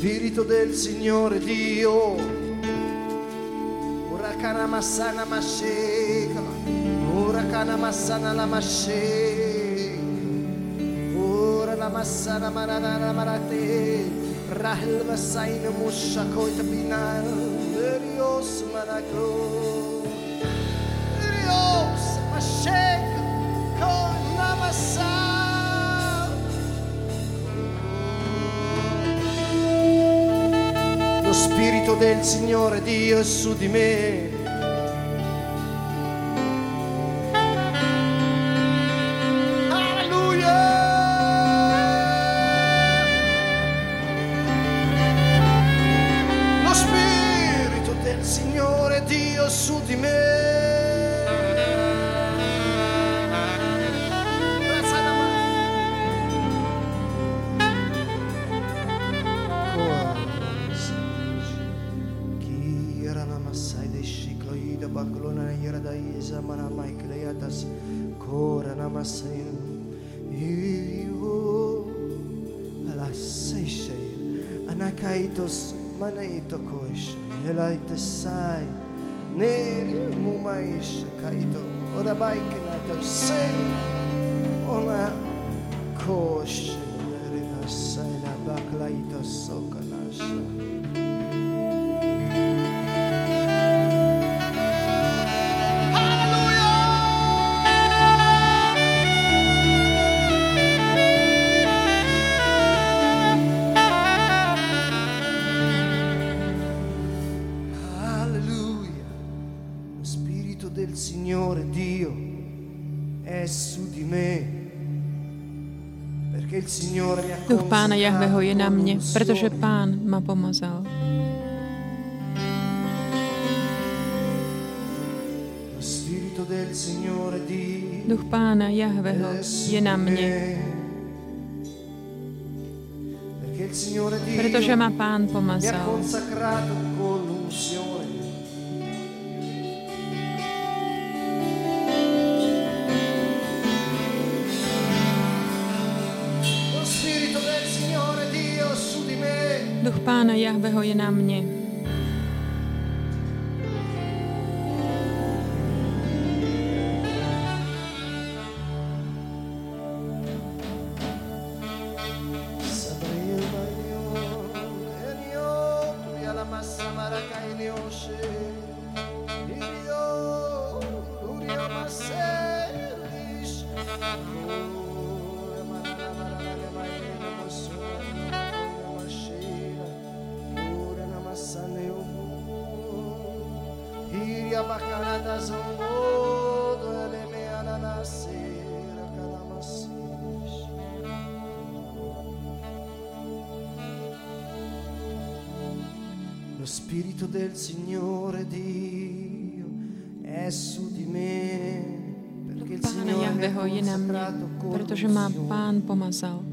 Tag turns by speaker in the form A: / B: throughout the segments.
A: Spirito del Signore Dio, ora canamassana mascecala, ora canamassana la masce, ora la massana maranana marate, rahel vasaina musha koita binar, verios maragro. Del Signore Dio è su di me Messiah. Neri mumai shakaito. Orabai kenato. Sing. Del Signore Dio è su di me.
B: Duch pána Jahveho je na mne, pretože pán ma pomazal. Duch pána Jahveho je na mne, pretože ma pán pomazal. Pána Jahveho je na mne.
A: Lo Spirito del Signore Dio è su di me. Perché il
B: Pána
A: Signore mi ha
B: Jahveho je na mne, pretože ma pán pomazal.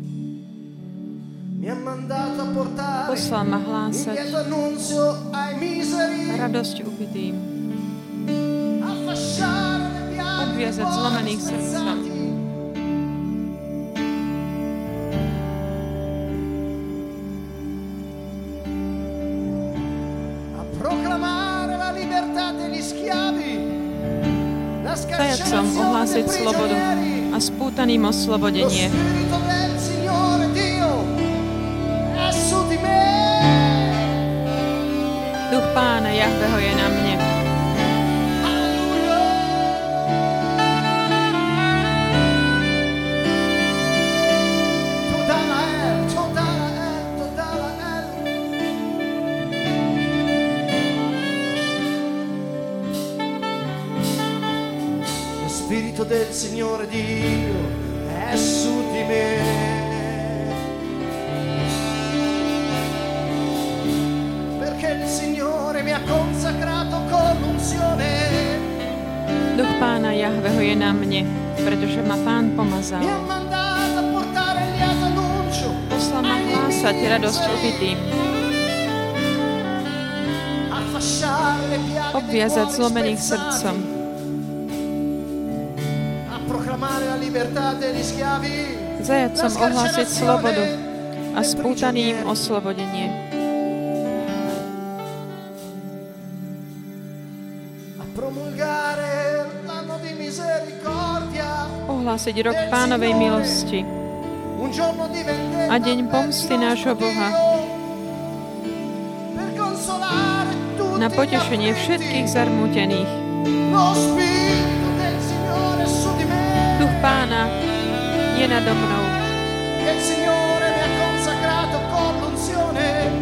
A: Mi ha mandato a portare
B: Poslal ma
A: il
B: hlásať radosť ubitým,
A: degli schiavi, la
B: zajacom ohlásiť slobodu a spútaným
A: Lo
B: oslobodenie. Duch pána Jahveho je na mne.
A: del Signore Dio è su di me. Perché il Signore mi ha consacrato con unzione. Duch Pána Jahveho je na mne, pretože ma Pán pomazal. Poslal ma hlásať radosť ubitým, obviazať zlomených srdcom, zajacom ohlásiť slobodu a spútaným oslobodenie. Ohlásiť rok pánovej milosti a deň pomsty
B: il
A: nášho Boha. Na potešenie všetkých zarmútených. Je nado mnou,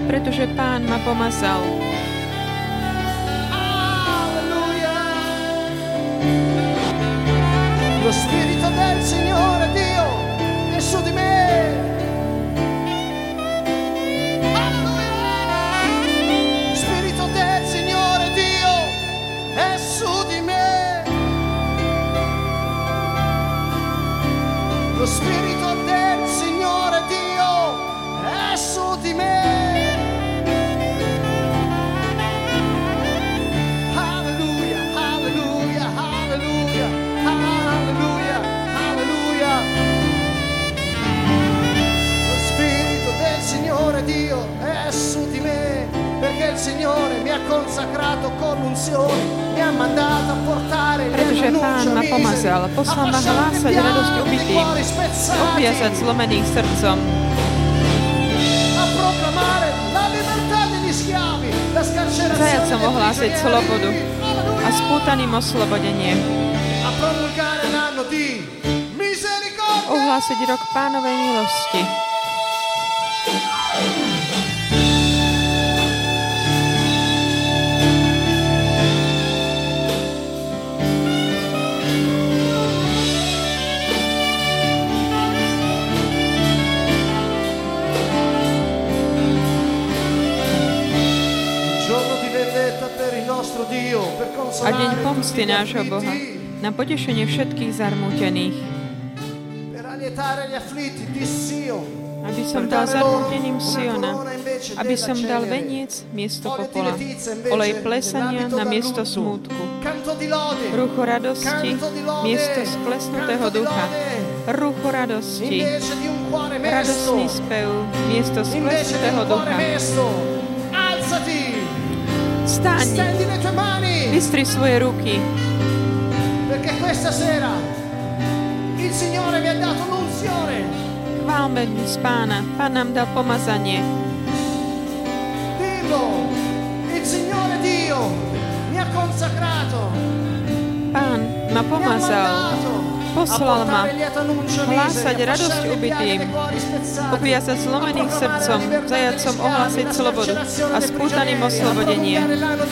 A: pretože pán ma pomazal. Pomazal, poslal ma hlásať radosť
B: spezzati,
A: obviazať zlomených srdcom, zajacom ohlásiť slobodu a spútaným oslobodenie. Ohlásiť rok pánovej milosti. A deň pomsty nášho Boha. Na potešenie všetkých zarmútených. Aby som dal zarmúteným Siona, aby som dal veniec miesto popola, olej plesania na miesto smútku, rucho radosti miesto
B: di
A: ducha, rucho radosti, radostný spev miesto sklesnutého ducha.
B: Mani,
A: vystri svoje ruky,
B: perché questa sera il Signore mi ha dato l'unzione.
A: chválme dnes pána. Pán nám dal pomazanie.
B: Dillo, il Signore Dio mi ha consacrato,
A: Pán ma
B: mi ha
A: pomazal,
B: mandato
A: poslal ma hlásať radosť ubitým,
B: piaghe dei cuori spezzati,
A: obviazať zlomených
B: a proclamare
A: srdcom, zajacom ohlásiť slobodu a spútaným oslobodenie,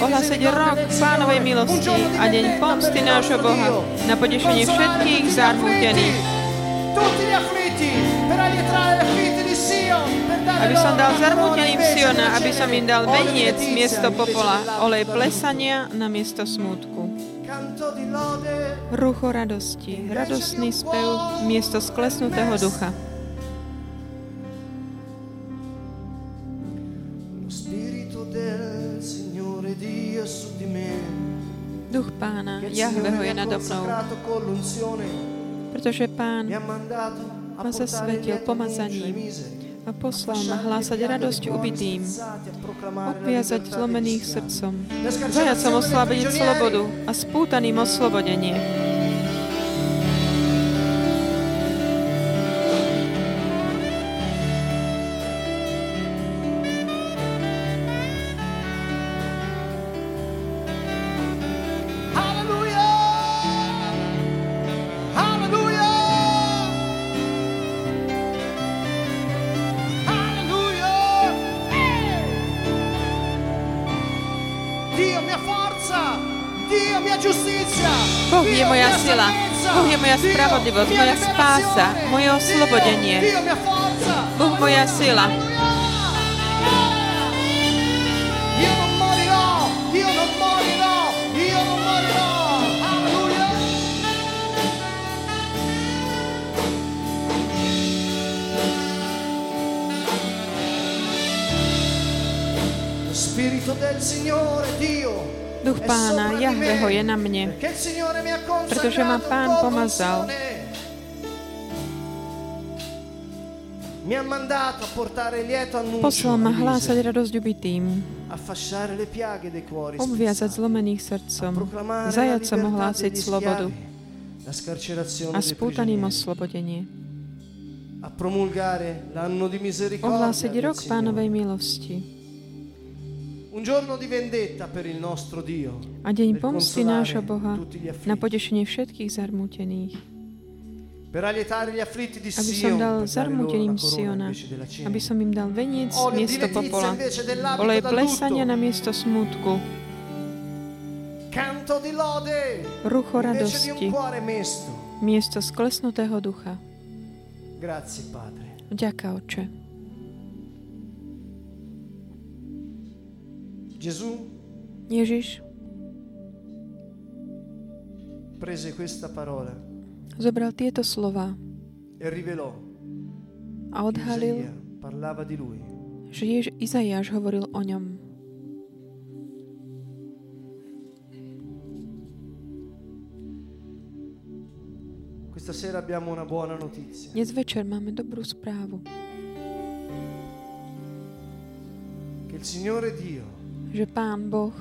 A: ohlásiť rok pánovej milosti a deň pomsty nášho Boha na potešenie všetkých zarmútených.
B: dare
A: Aby som dal zarmúteným Siona, aby som im dal veniec miesto popola, olej plesania na miesto smútku. Rucho radosti, radostný spev miesto sklesnutého ducha. Duch pána, Jahveho je nado mnou, pretože pán ma zasvetil pomazaním a poslal ma hlásať radosť ubitým, obviazať zlomených srdcom, zajacom oslabiť slobodu a spútaným oslobodenie. Boh je moja sila, Boh je moja spravodlivosť, moja spása, moje oslobodenie. Boh moja sila.
B: Spirito
A: del Signore Dio
B: Duch pána Jahveho je na mne, pretože ma Pán pomazal. Poslal ma hlásať radosť ubitým, obviazať zlomených srdcom, zajacom ohlásiť slobodu a spútaným oslobodenie. Ohlásiť rok pánovej milosti a deň pomsty nášho Boha na potešenie všetkých zarmútených,
A: per allietare gli afflitti di
B: aby som dal zarmúteným Siona, aby som im dal veniec miesto popola, olej plesania na miesto smútku,
A: canto di lode
B: rucho radosti, miesto sklesnutého ducha.
A: Grazie Padre.
B: Ďaká, Oče.
A: Gesù
B: Ježiš
A: prese questa parola
B: zobral tieto slova
A: e rivelò
B: a odhalil,
A: parlava di lui.
B: že Jež Izajáš hovoril o ňom.
A: Questa sera abbiamo una buona notizia.
B: Dnes večer máme dobrú správu,
A: Che il Signore Dio
B: že Pán Boh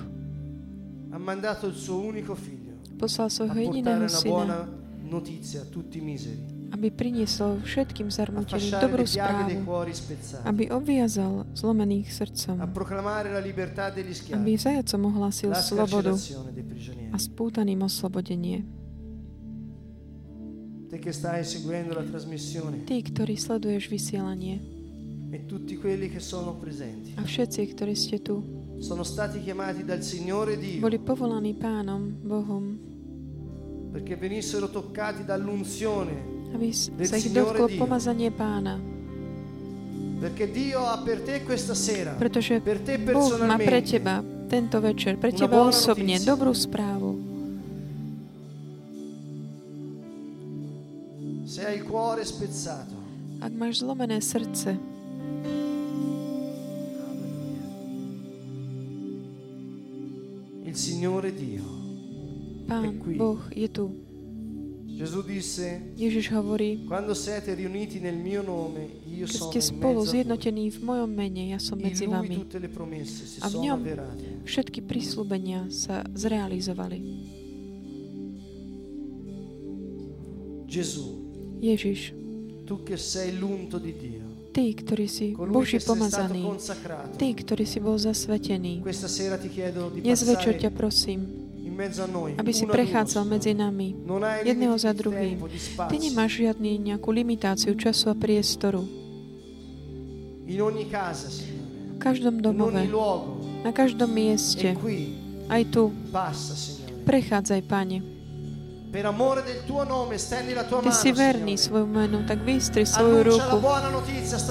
A: ha mandato il suo unico figlio
B: poslal svojho jediného syna,
A: notizia tutti miseri,
B: aby priniesol všetkým zarmuteným dobrú správu, aby obviazal zlomených srdcom, aby zajacom ohlásil slobodu a spútaným oslobodenie. Tí, ktorí sleduješ vysielanie.
A: E
B: a všetci, ktorí ste tu,
A: sono stati chiamati dal Signore Dio
B: boli povolaní Pánom, Bohom,
A: perché venissero toccati dall'unzione,
B: aby sa ich dotklo pomazanie Pána,
A: perché Dio ha per te questa sera,
B: pretože
A: per te
B: Boh má pre
A: personalmente,
B: teba tento večer, pre teba osobne,
A: notizia.
B: dobrú správu.
A: se hai il cuore spezzato,
B: Ak máš zlomené srdce,
A: il Signore Dio.
B: Pán
A: qui.
B: Boh je tu.
A: Gesù disse,
B: Ježiš hovorí,
A: quando siete riuniti nel mio nome, io
B: keď
A: sono
B: ste spolu zjednotení v mojom mene, ja som medzi vami. A v ňom. Všetky prísľubenia sa zrealizovali.
A: Gesù,
B: Ježiš,
A: tu che sei l'unto di Dio,
B: ty, ktorý si Boží pomazaný, ty, ktorý si bol zasvetený, dnes večer ťa prosím, aby si prechádzal medzi nami, jedného za druhým. Ty nemáš žiadny nejakú limitáciu času a priestoru. V každom domove, na každom
A: e
B: mieste,
A: qui
B: aj tu, prechádzaj, Pane. Ty si verný svoju menu, tak vystri svoju ruku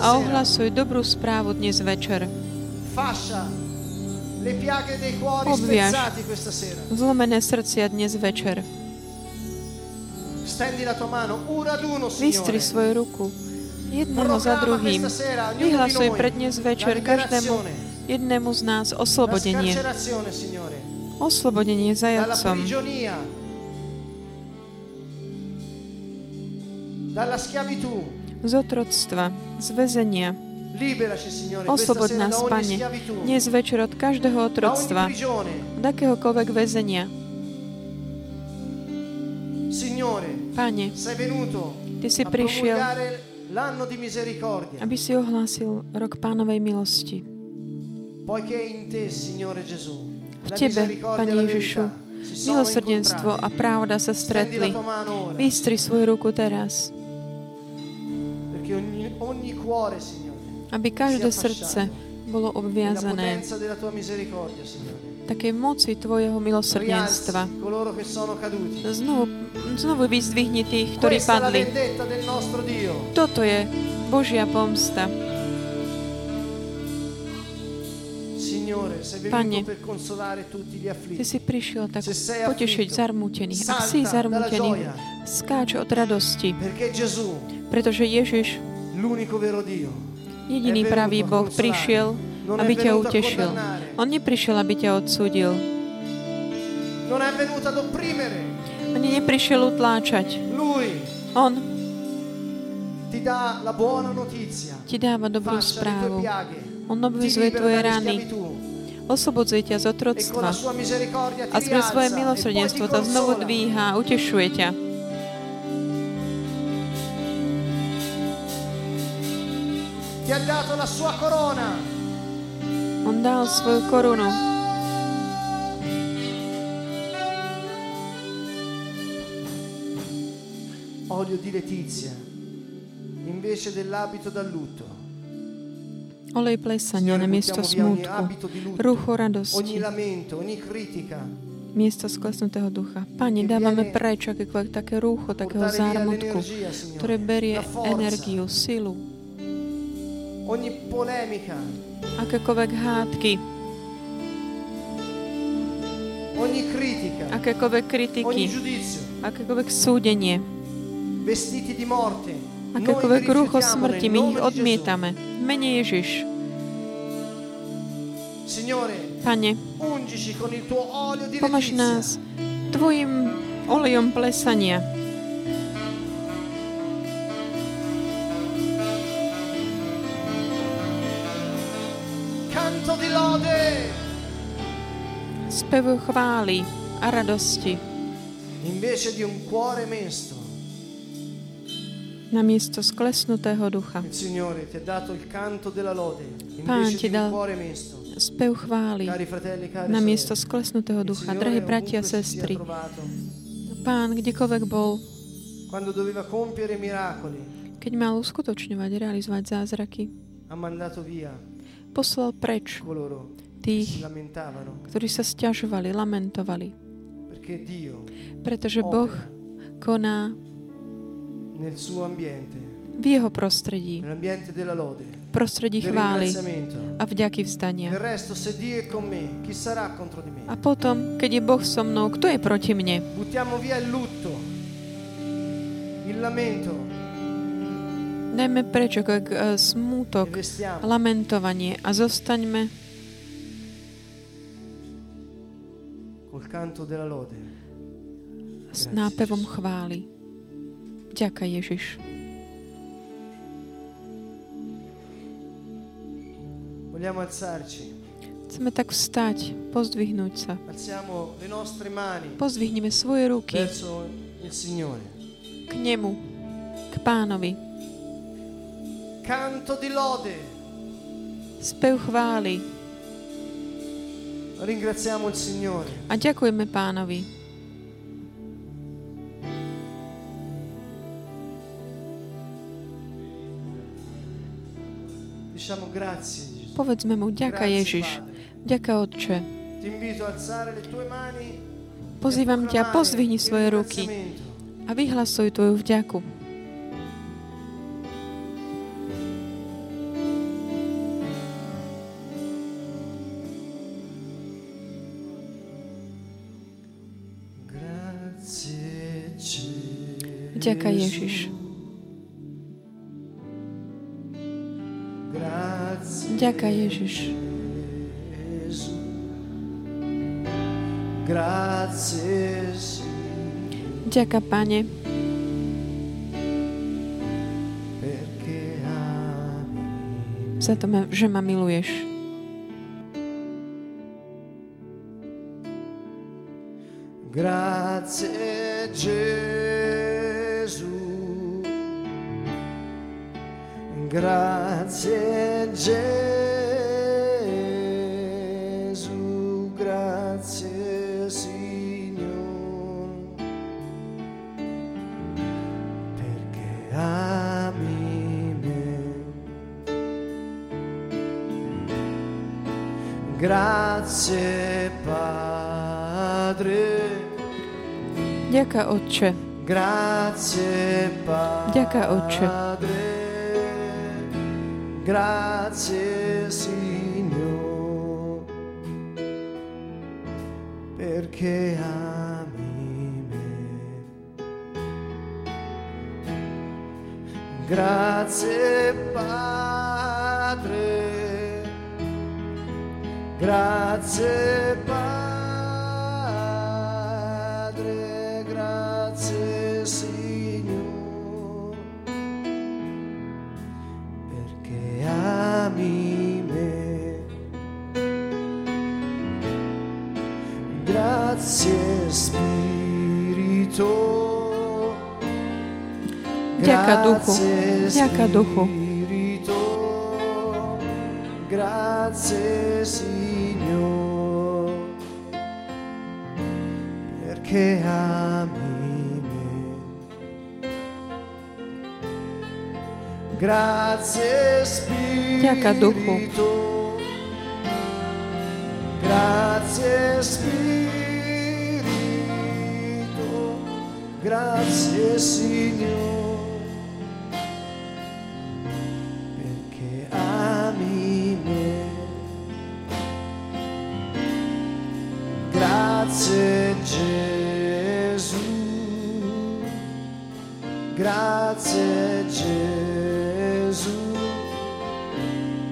B: a ohlasuj dobrú správu dnes večer.
A: Sera.
B: Zlomené srdcia dnes večer. Vystri svoju ruku. Jedného za druhým. Vyhlasuj pre dnes večer každému jednému z nás oslobodenie. Oslobodenie zajacom.
A: Dalla schiavitù.
B: Z otroctva, z väzenia. Oslobod nás, Pane, dnes večer od každého otroctva, od akéhokoľvek väzenia. Pane, Ty si prišiel, aby si ohlásil rok pánovej milosti. V Tebe, Pane
A: e la
B: Ježišu, milosrdenstvo a pravda sa stretli. Vystri svoju ruku teraz, aby každé srdce bolo obviazané takej moci Tvojho milosrdenstva. Znovu, znovu vyzdvihni tých, ktorí padli. Toto je Božia pomsta. Pane, Ty si prišiel tak potešiť zarmútených. Ak si zarmútený, skáč od radosti, pretože Ježiš, jediný pravý Boh, prišiel,
A: Non è
B: aby ťa utešil. On On neprišiel, aby ťa odsúdil.
A: Ad opprimere.
B: Ani neprišiel utláčať. On
A: ti
B: dáva dobrú správu. On obvizuje tvoje rany. Oslobodzuje ťa z
A: E
B: otroctva. A skrze svoje
A: e
B: milosrdenstvo ťa znovu dvíha utešuje ťa.
A: Ti ha dato la sua corona.
B: On dal svoju korunu.
A: Olio di letizia invece dell'abito da lutto.
B: Olej plesania na miesto
A: ogni lutto,
B: Ruchu
A: ogni
B: radosti.
A: lamento, ogni critica.
B: Miesto sklesnutého ducha. Pane, dávame preč akékoľvek také rúcho, takého zármutku, ktoré berie energiu, silu,
A: Ogni polemica,
B: akékoľvek hádky,
A: ogni critica,
B: akékoľvek
A: ogni
B: kritiky,
A: giudizio,
B: akékoľvek súdenie,
A: vestiti di morte.
B: Akékoľvek
A: rifiutiamo
B: smrti, my ich odmietame. Mene Ježiš. Pane, pomaž nás Tvojim olejom plesania. Spevu chvály a radosti
A: invece di un cuore mesto.
B: na miesto sklesnutého ducha.
A: Il Signore ti ha dato il canto della lode
B: Pán ti dal spev chvály
A: Cari fratelli, cari
B: na
A: sorelle,
B: miesto sklesnutého ducha. Drahí bratia a sestry, Pán, kdekoľvek bol, keď mal uskutočňovať, realizovať zázraky, poslal preč tých, ktorí sa stiažovali, lamentovali. Pretože Boh koná v jeho prostredí, v prostredí chvály a vďaky vzdania. A potom, keď je Boh so mnou, kto je proti mne? Dajme preč ako e,
A: e
B: smútok,
A: vestiamo
B: lamentovanie a zostaňme s nápevom chvály. Ďaká Ježiš. Chceme tak vstať, pozdvihnúť sa. Pozdvihneme svoje ruky k Nemu, k Pánovi.
A: Canto di lode,
B: Spev chvály
A: ringraziamo il Signore.
B: a ďakujeme Pánovi.
A: Diciamo grazie Gesù.
B: Povedzme mu, ďaká Ježiš, ďaká Otče.
A: Mani
B: Pozývam ťa, pozdvihni svoje ruky a vyhlasuj tvoju vďaku. Ďaká Ježiš. Ďaká Ježiš. Ďaká Pane, za to, že ma miluješ.
A: Grazie Gesù. Grazie Gesù. Grazie Signore. Perché ami me. Grazie Padre.
B: Ďaká Otče,
A: Grazie Padre.
B: Ďaká, Otče.
A: Grazie Signore. Perché ami me. Grazie Padre. Grazie Padre, grazie Signore,
B: Vďaka duchu. Vďaka duchu.
A: Spirito. Grazie Signore, perché ami me. Grazie Spirito.
B: Vďaka duchu.
A: Grazie Spirito. Grazie Signore. Grazie Gesù.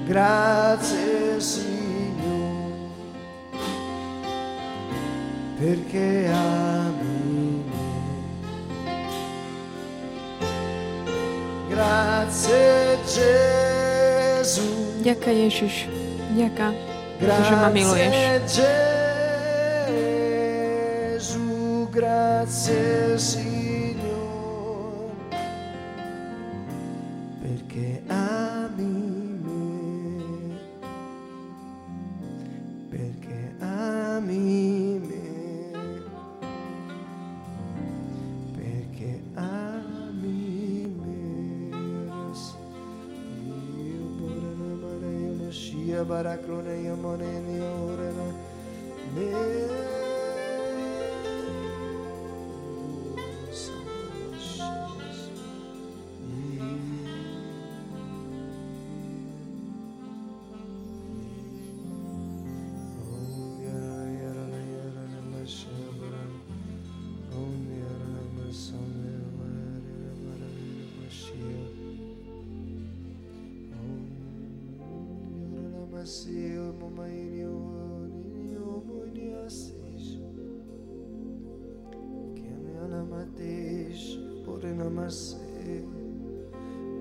A: Grazie Signore. Perché ami me. Grazie Gesù.
B: Ďaká Ježiš. Ďaká, pretože ma miluješ.
A: Gesù, grazie Signore,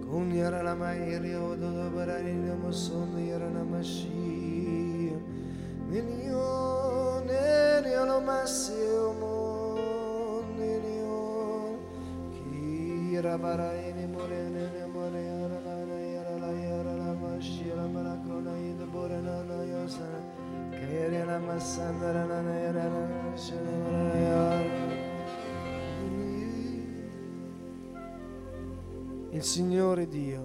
A: Kun yara na ma Namaste. Kun Yaranama Yiriodo Barani Namasun Yaranamashi. Nilion Eriolomasi Omon Nilion. Kira Barani Morene Nemore Yarana na na Mashi Ramanakona yara na Kere Namasandara. Il Signore Dio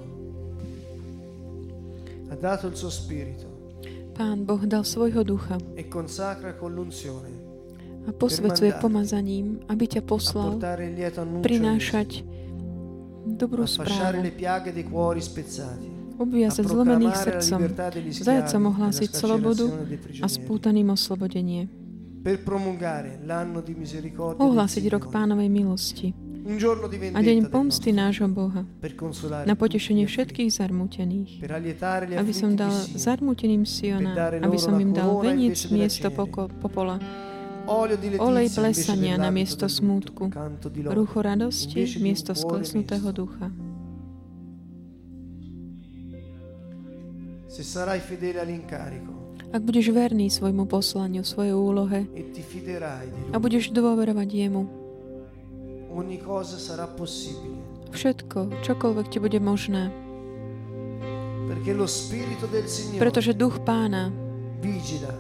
A: ha dato il suo spirito
B: Pán Boh dal svojho ducha
A: e consacra con l'unzione
B: a posvecuje pomazaním, aby ťa poslal prinášať dobrú správu, obviazať zlomených srdcom, zajacom
A: e
B: ohlásiť slobodu a spútaným oslobodenie.
A: del
B: Ohlásiť rok pánovej milosti a deň pomsty nášho Boha. na potešenie všetkých zarmútených. Aby som dal zarmúteným Siona, aby som im dal veniec miesto poko- popola, olej plesania na miesto smútku, rucho radosti miesto sklesnutého ducha.
A: Se sarai fedele all'incarico
B: Ak budeš verný svojmu poslaniu, svojej úlohe
A: e
B: a budeš dôverovať jemu,
A: ogni cosa sarà possibile.
B: všetko, čokoľvek ti bude možné,
A: Perché lo Spirito del Signore
B: pretože duch pána
A: vigila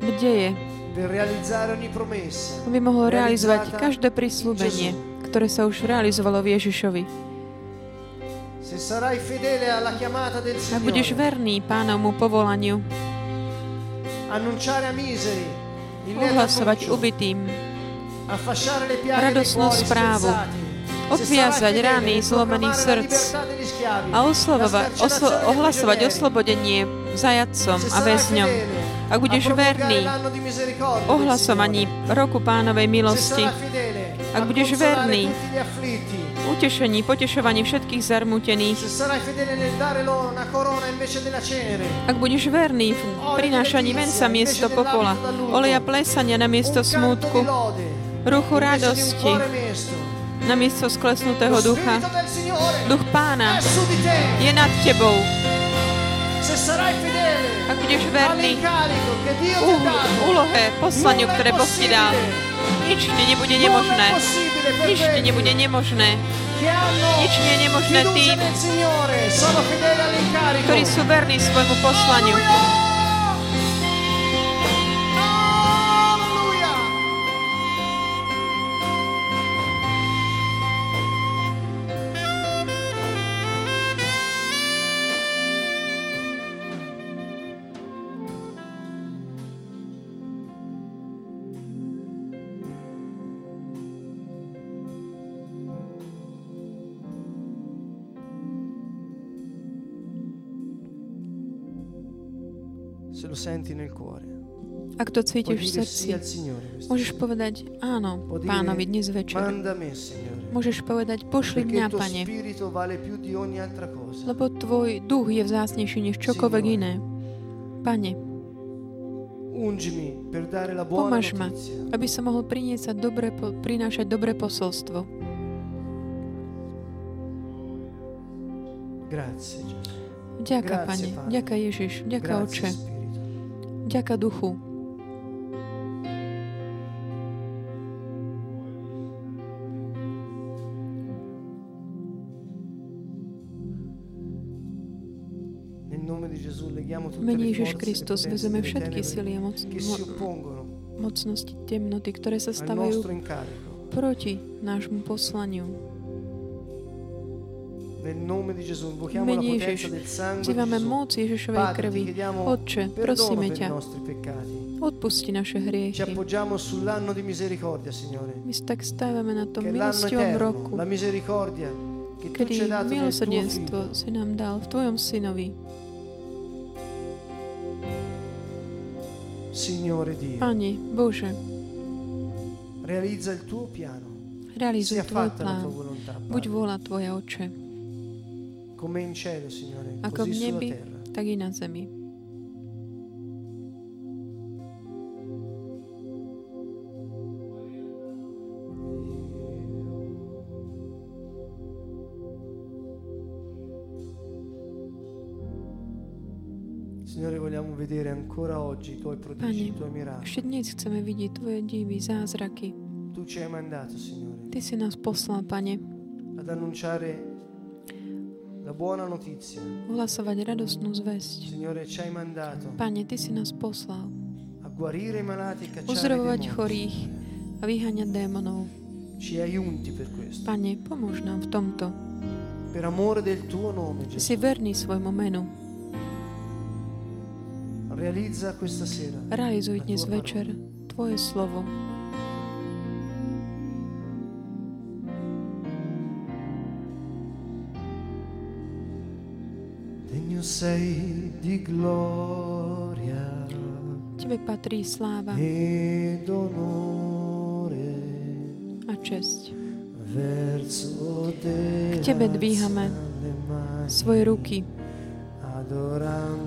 B: bdeje,
A: per realizzare ogni promessa
B: aby mohol realizovať každé prísľubenie, ktoré sa už realizovalo v Ježišovi.
A: Se sarai fedele alla chiamata del
B: Ak budeš
A: Signore,
B: verný pánovmu povolaniu,
A: annunciare a miseri
B: ohlasovať ubitým, radosnú správu, odviazať rány zlomených srdc a oslo, ohlasovať oslobodenie zajatcom
A: se
B: a väzňom. Ak budeš verný ohlasovaní roku pánovej milosti, Ak
A: a
B: budeš verný utešení, potešovaní všetkých zarmútených, ak budeš verný v prinášaní venca miesto popola, oleja plesania na miesto smútku, ruchu radosti. Na miesto sklesnutého ducha, duch pána je nad tebou. Ak budeš verný. Úlohe, poslaniu, ktoré Boh ti dal, nič ti nebude nemožné. Nič ti nebude nemožné. Nič nie je nemožné tým, ktorí sú verní svojmu poslaniu.
A: Senti nel cuore,
B: Ak to cítiš v srdci, môžeš povedať áno pánovi dnes večer. Môžeš povedať pošli mňa, pane, lebo tvoj duch je vzácnejší než čokoľvek iné. Pane, pomáš ma, aby som mohol priniesať dobre, prinášať dobré posolstvo. Ďaká, Pane, ďaká Ježiš, ďaká Oče, Ďaká Duchu.
A: Le
B: Ježiš
A: forze,
B: Kristus vezeme všetky sily a moc, mo, mocnosti temnoty, ktoré sa stavajú proti nášmu poslaniu. Mene Ježiš, Vzývame moc Ježišovej krvi. Otče, prosíme ťa,
A: nostri peccati.
B: odpusti naše
A: Ci
B: hriechy.
A: appoggiamo sull'anno di misericordia, Signore.
B: My tak stávame na tom milostivom roku,
A: la misericordia che tu ci
B: kedy milosrdenstvo si nám dal v Tvojom synovi.
A: Signore Dio,
B: Pane, Bože,
A: realizza il tuo piano.
B: realizuj
A: Sia
B: Tvoj plán.
A: tua volontà,
B: Buď vôľa Tvoja, Oče,
A: come in cielo, Signore,
B: ako v
A: così sulla
B: nebi,
A: terra.
B: tak i na zemi.
A: Signore, vogliamo vedere ancora oggi i tuoi prodigi, i tuoi miracoli.
B: Ešte dnes chceme vidieť Tvoje divy, zázraky.
A: Tu ci hai mandato, Signore,
B: Ty si nás poslal, Pane,
A: ad annunciare.
B: Ohlasovať radostnú zväzť.
A: Signore, ci hai mandato
B: Pane, Ty si nás poslal
A: a guarire i malati e
B: uzdravovať chorých a vyháňať démonov.
A: Ci hai unti per questo.
B: Pane, pomôž nám v tomto.
A: Per amore del tuo nome,
B: Ty si verný svojmu menu.
A: Realizza questa sera
B: Realizuj dnes večer Tvoje slovo.
A: Sei di gloria
B: Tebe patrí sláva a česť. K Tebe dvíhame svoje ruky,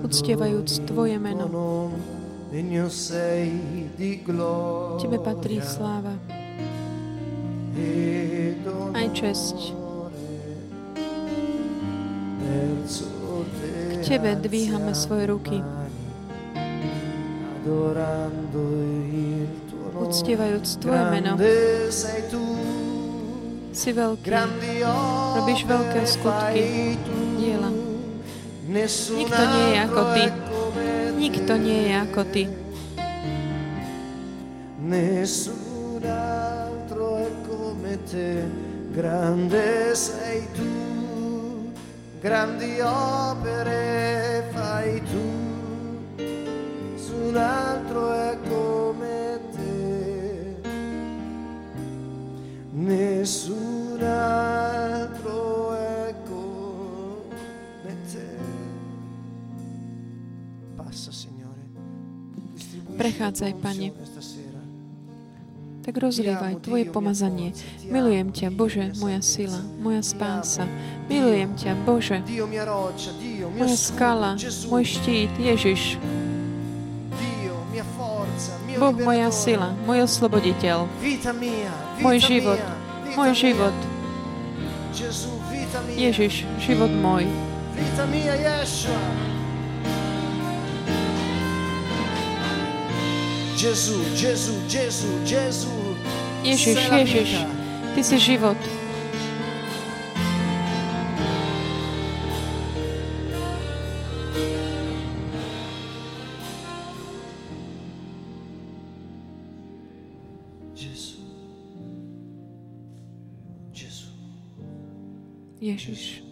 B: uctievajúc Tvoje meno. Tebe patrí sláva aj česť. Tebe dvíhame svoje ruky, uctievajúc Tvoje meno. Si veľký, Robíš veľké skutky, diela. Nikto nie je ako Ty. Nikto nie je ako Ty.
A: Nessun altro è come te, grande sei grandi opere fai tu, nessun altro è come te, nessun altro è come te. Passa, Signore. Tua
B: Pane. Tak rozlievaj Tvoje pomazanie. Milujem ťa, Bože, moja sila, moja spása. Milujem ťa, Bože, moja skala, môj štít, Ježiš, Boh moja sila, môj osloboditeľ, môj život, môj život, Ježiš, život môj.
A: Gesù, Gesù, Gesù, Gesù.
B: Ježiš, Ježiš. Ty si život. Ježiš.